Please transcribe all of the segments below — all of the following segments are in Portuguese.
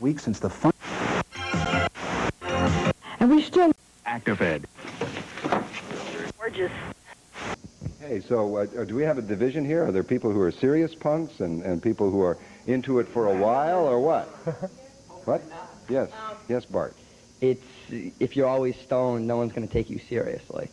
Week since the fun. And we still Actifed. Gorgeous. Hey, so uh, do we have a division here? Are there people who are serious punks and, and people who are into it for a while, or what? what? Yes. Yes, Bart. It's if you're always stoned, no one's going to take you seriously.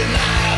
tonight.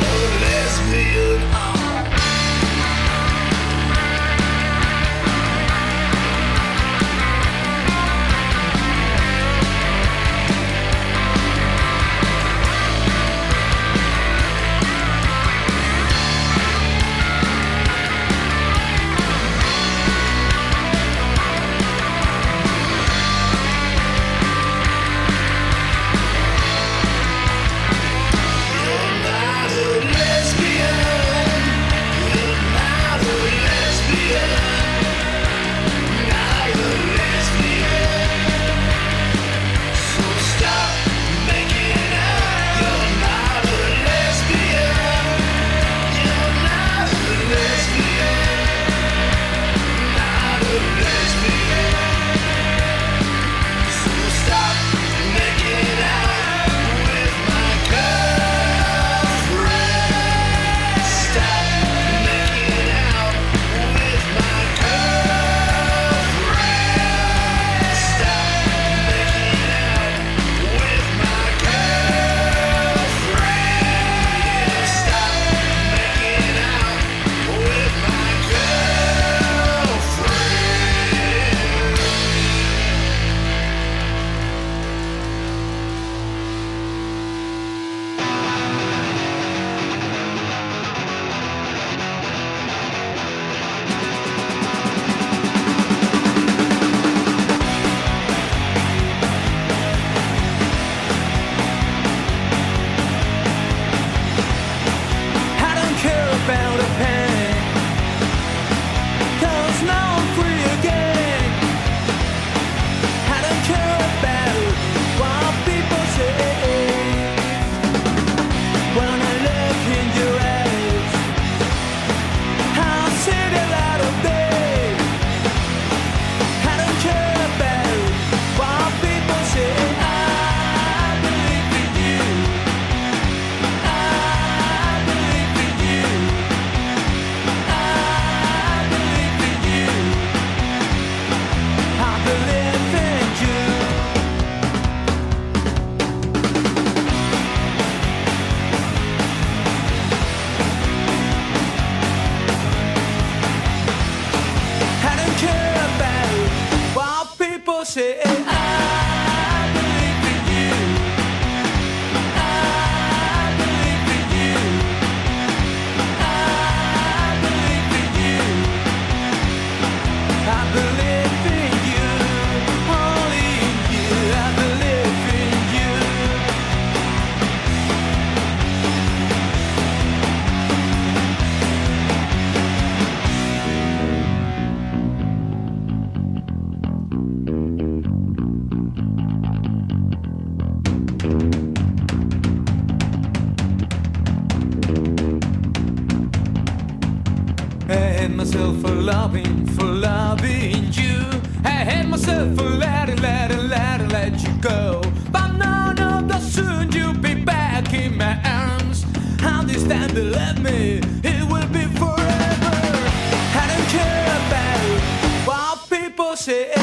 Say.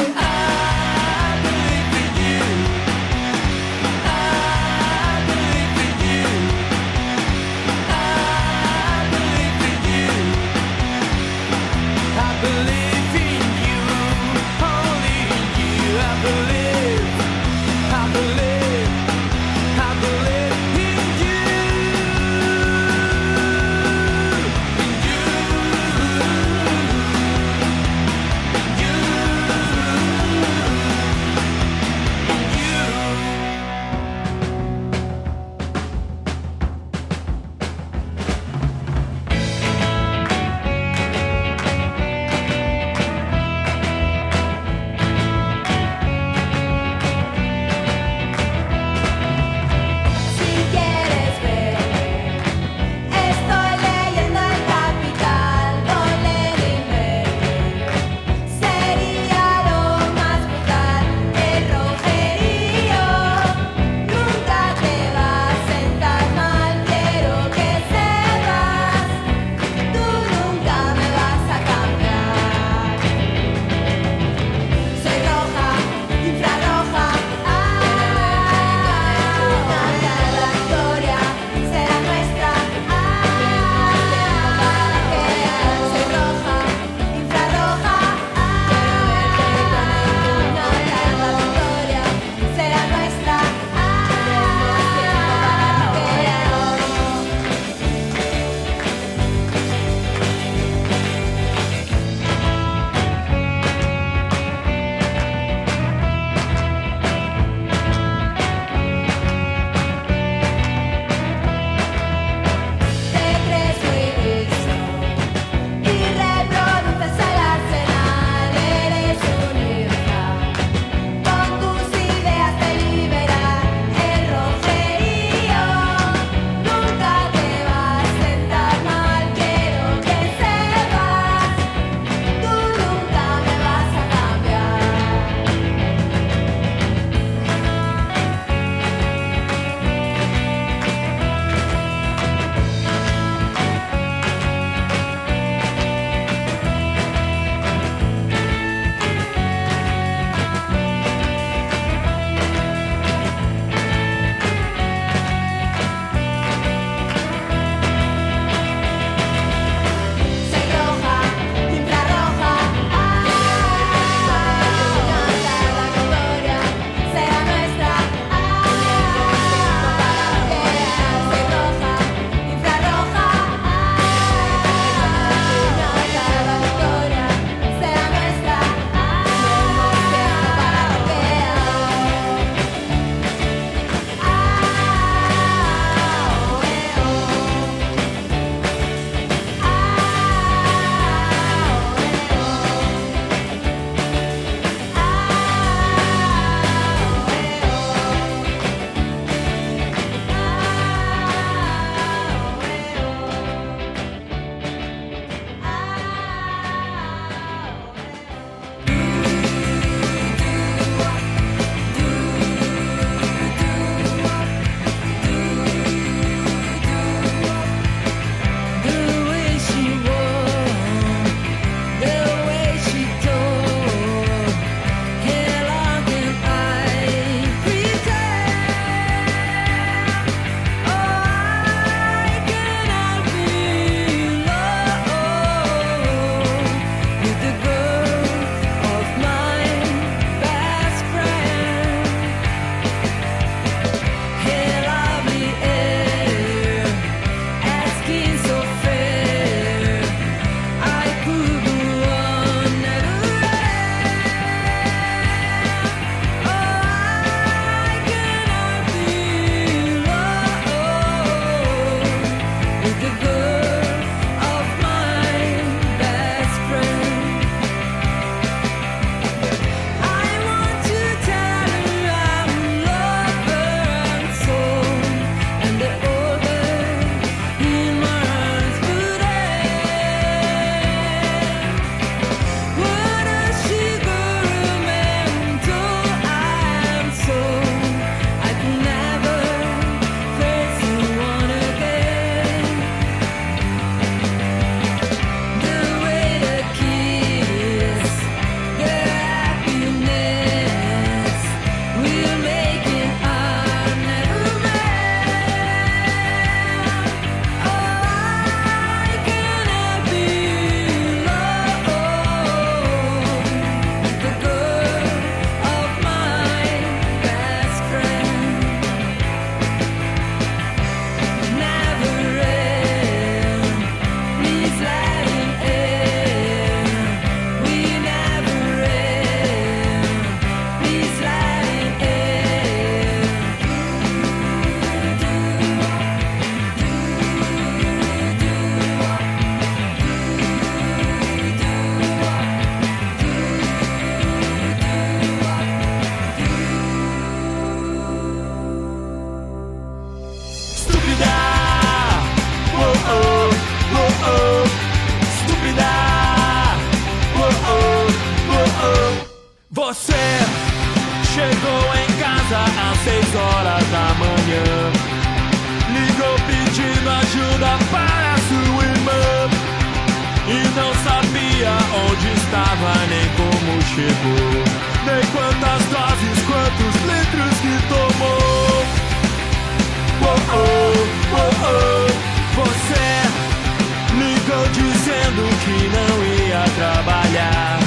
que não ia trabalhar.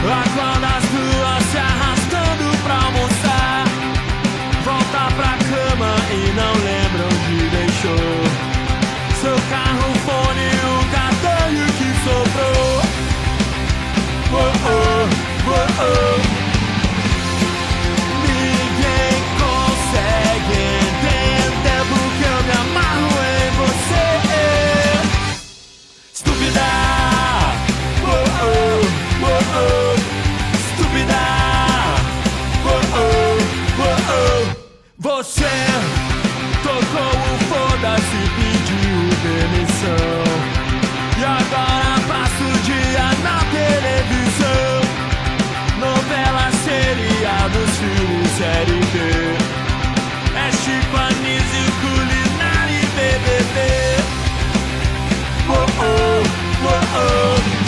Acorda as duas se arrastando pra almoçar. Volta pra cama e não lembra onde deixou. Seu carro, fone, o gatilho que sobrou. Oh, oh, oh, oh. Você tocou o foda-se e pediu demissão. E agora passa o dia na televisão. Novela, seriados, filmes, série B. É Chico Anísio, culinária e BBB. Oh, oh, oh, oh.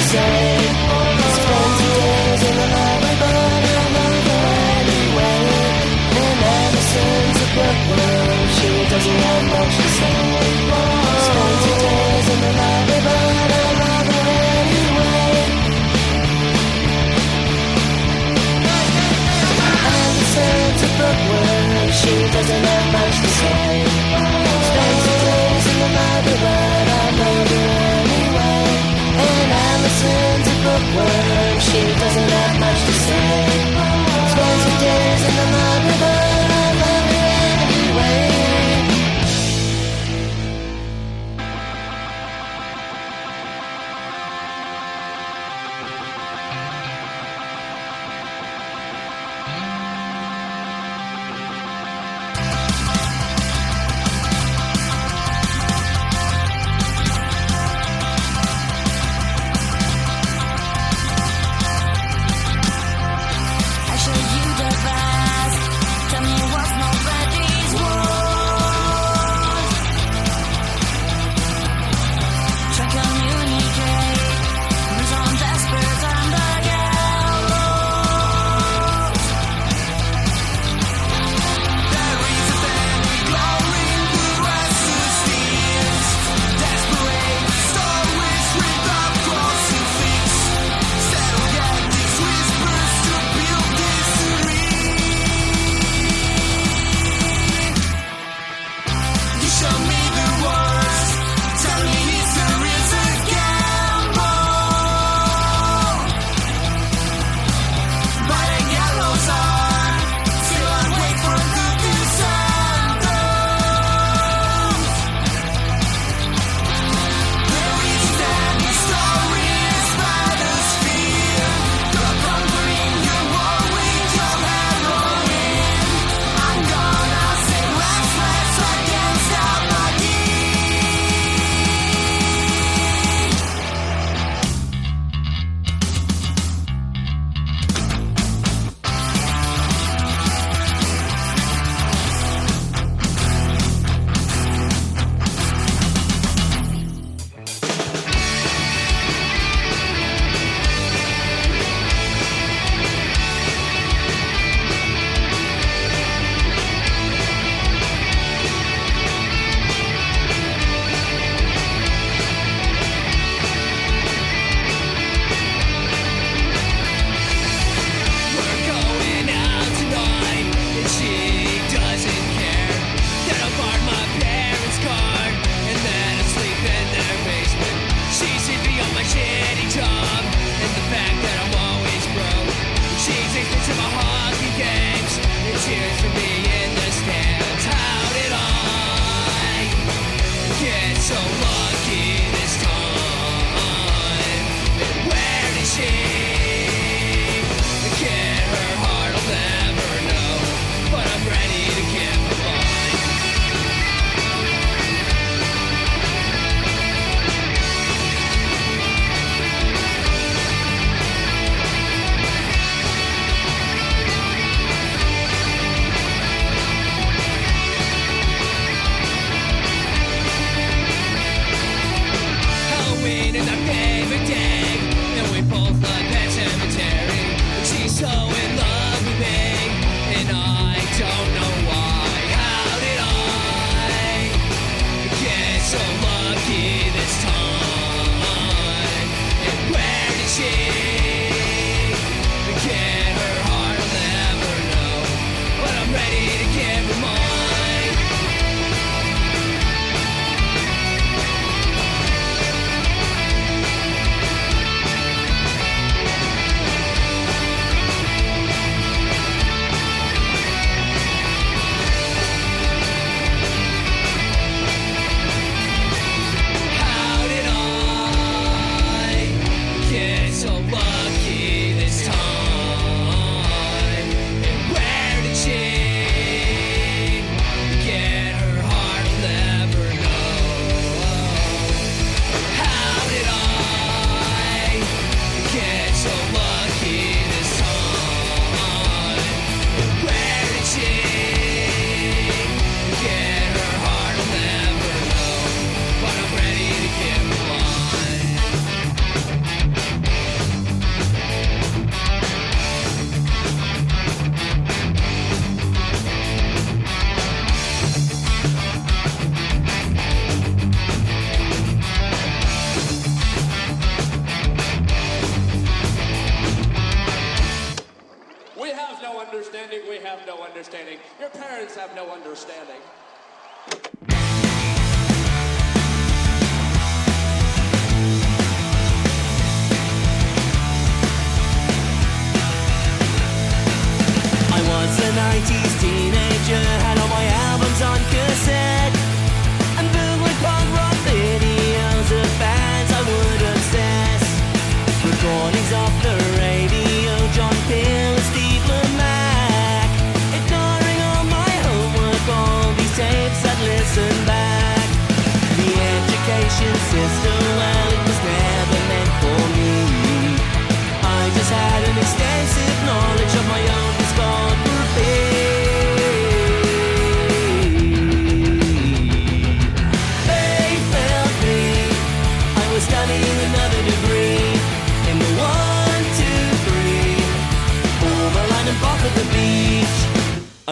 say. work, she doesn't have much to say. Spends her days in the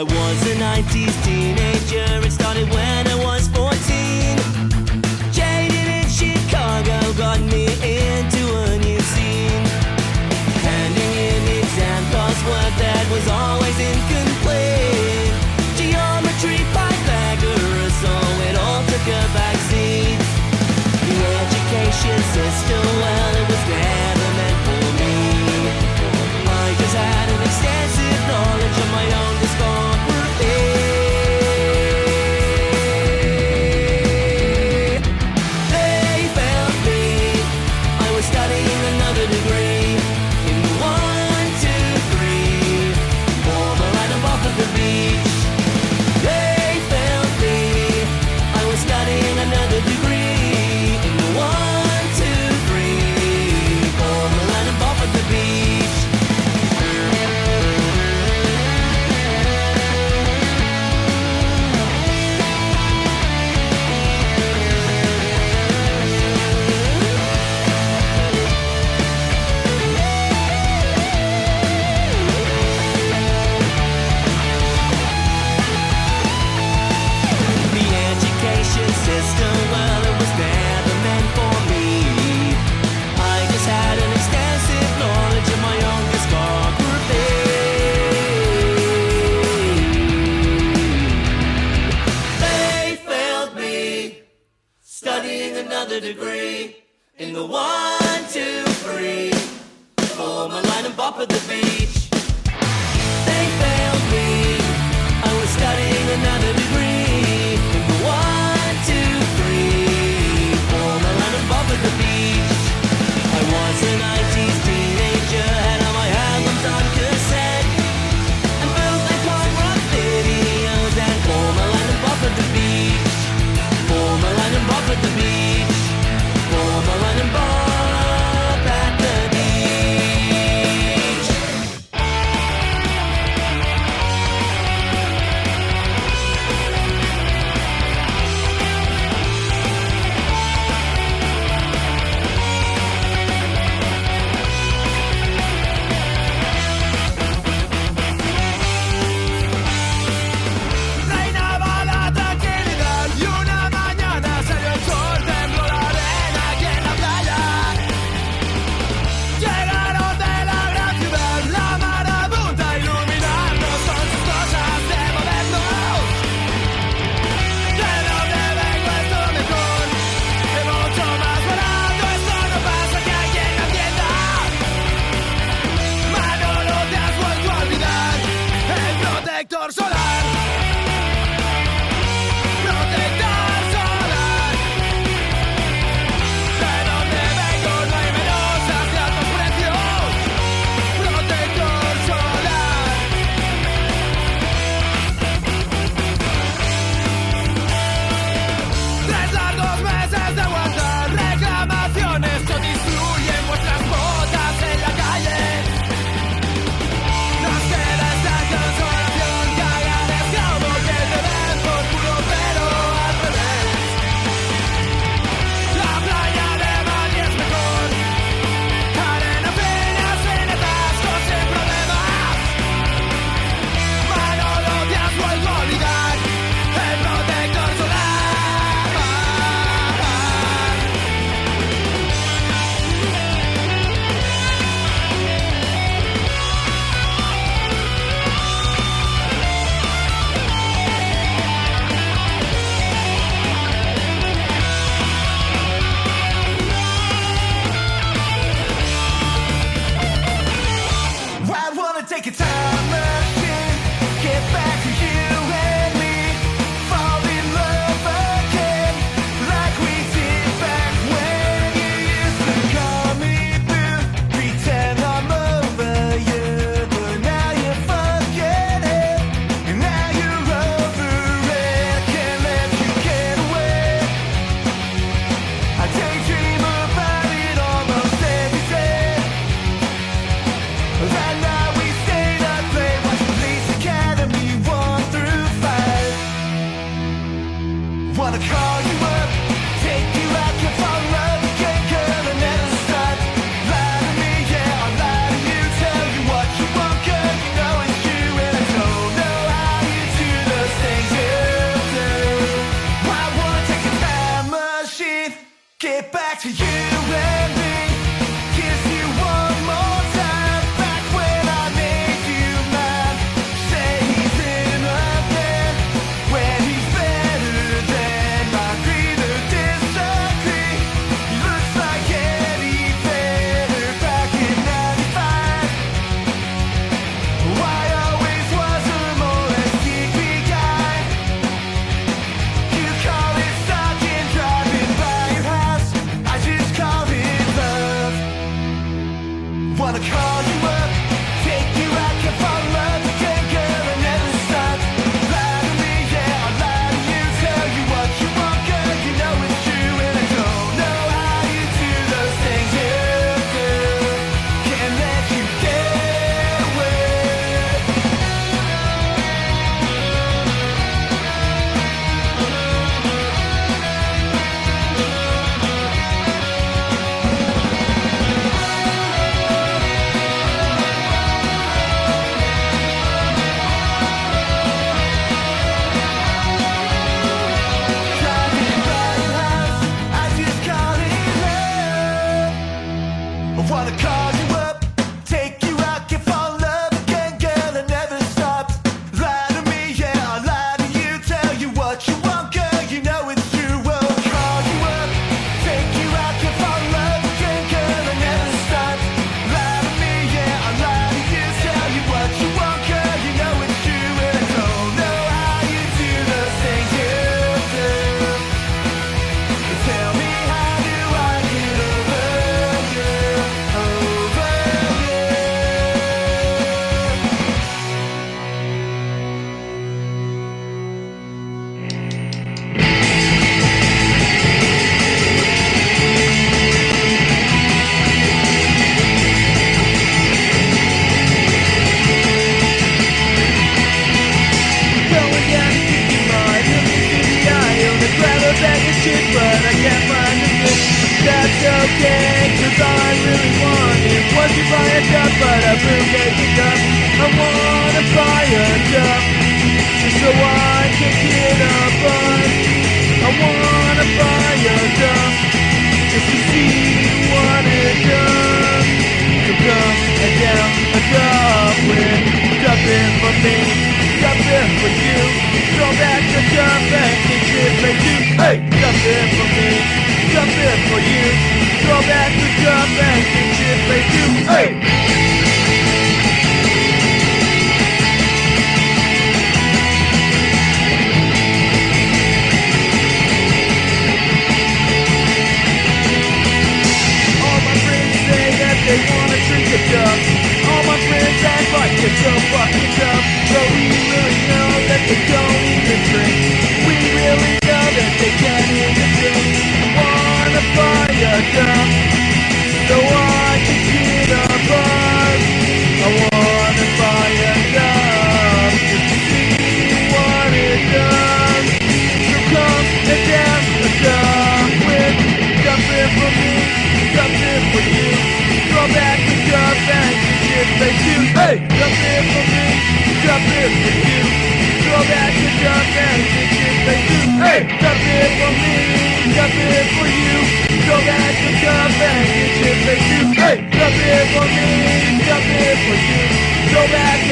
I was a 90s teenager. It started when I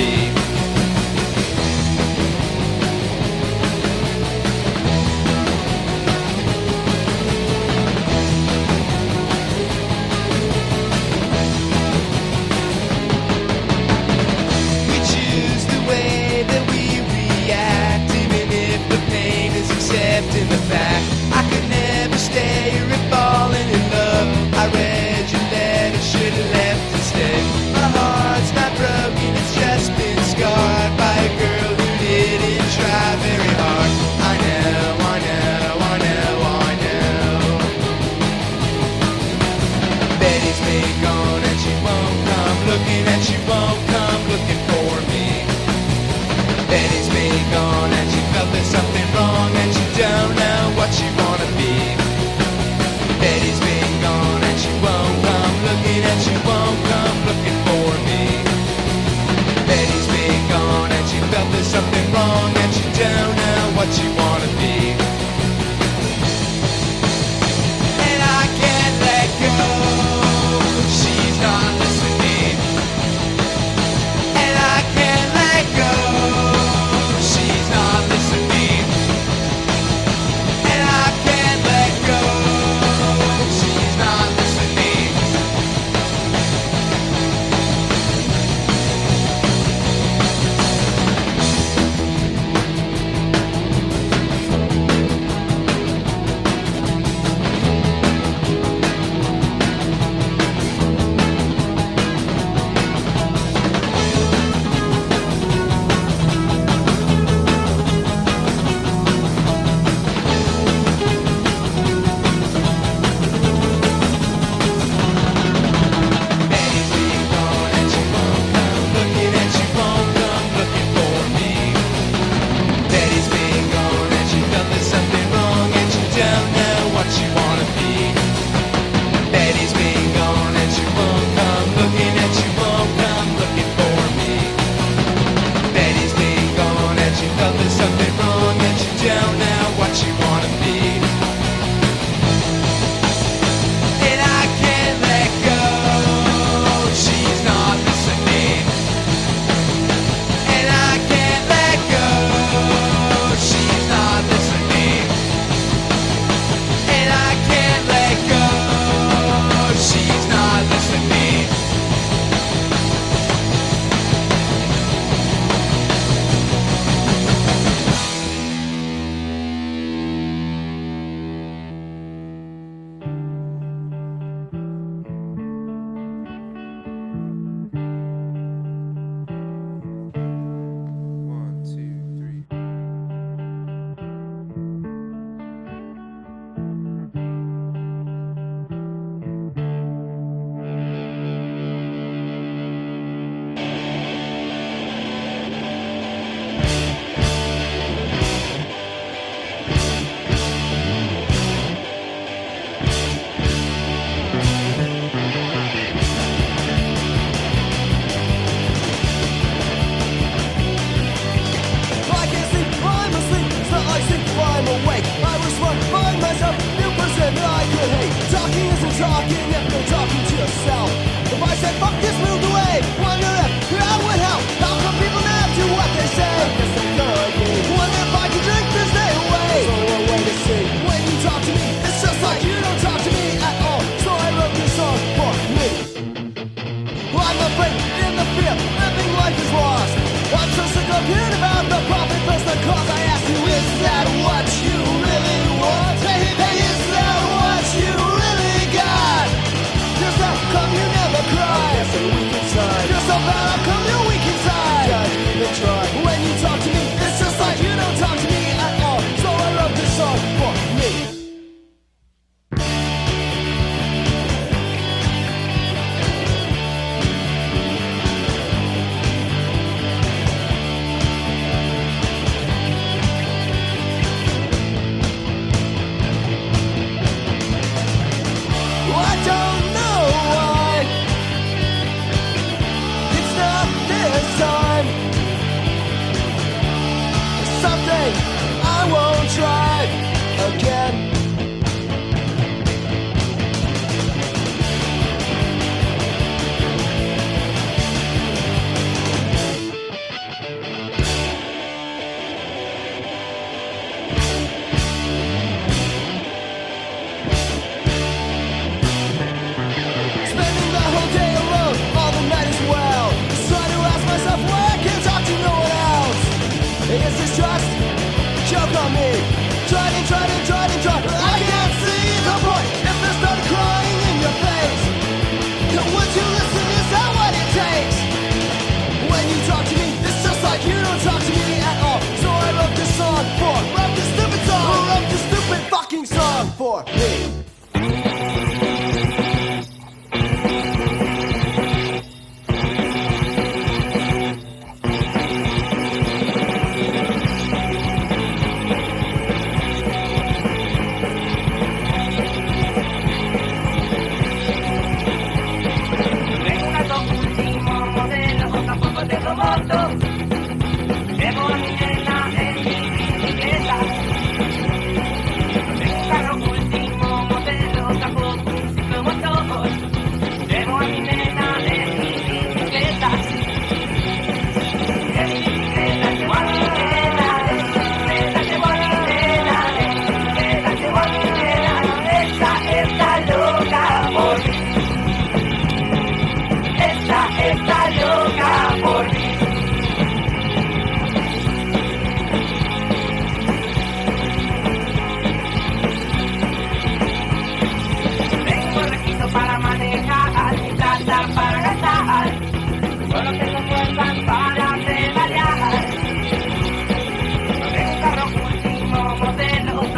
be.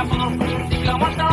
la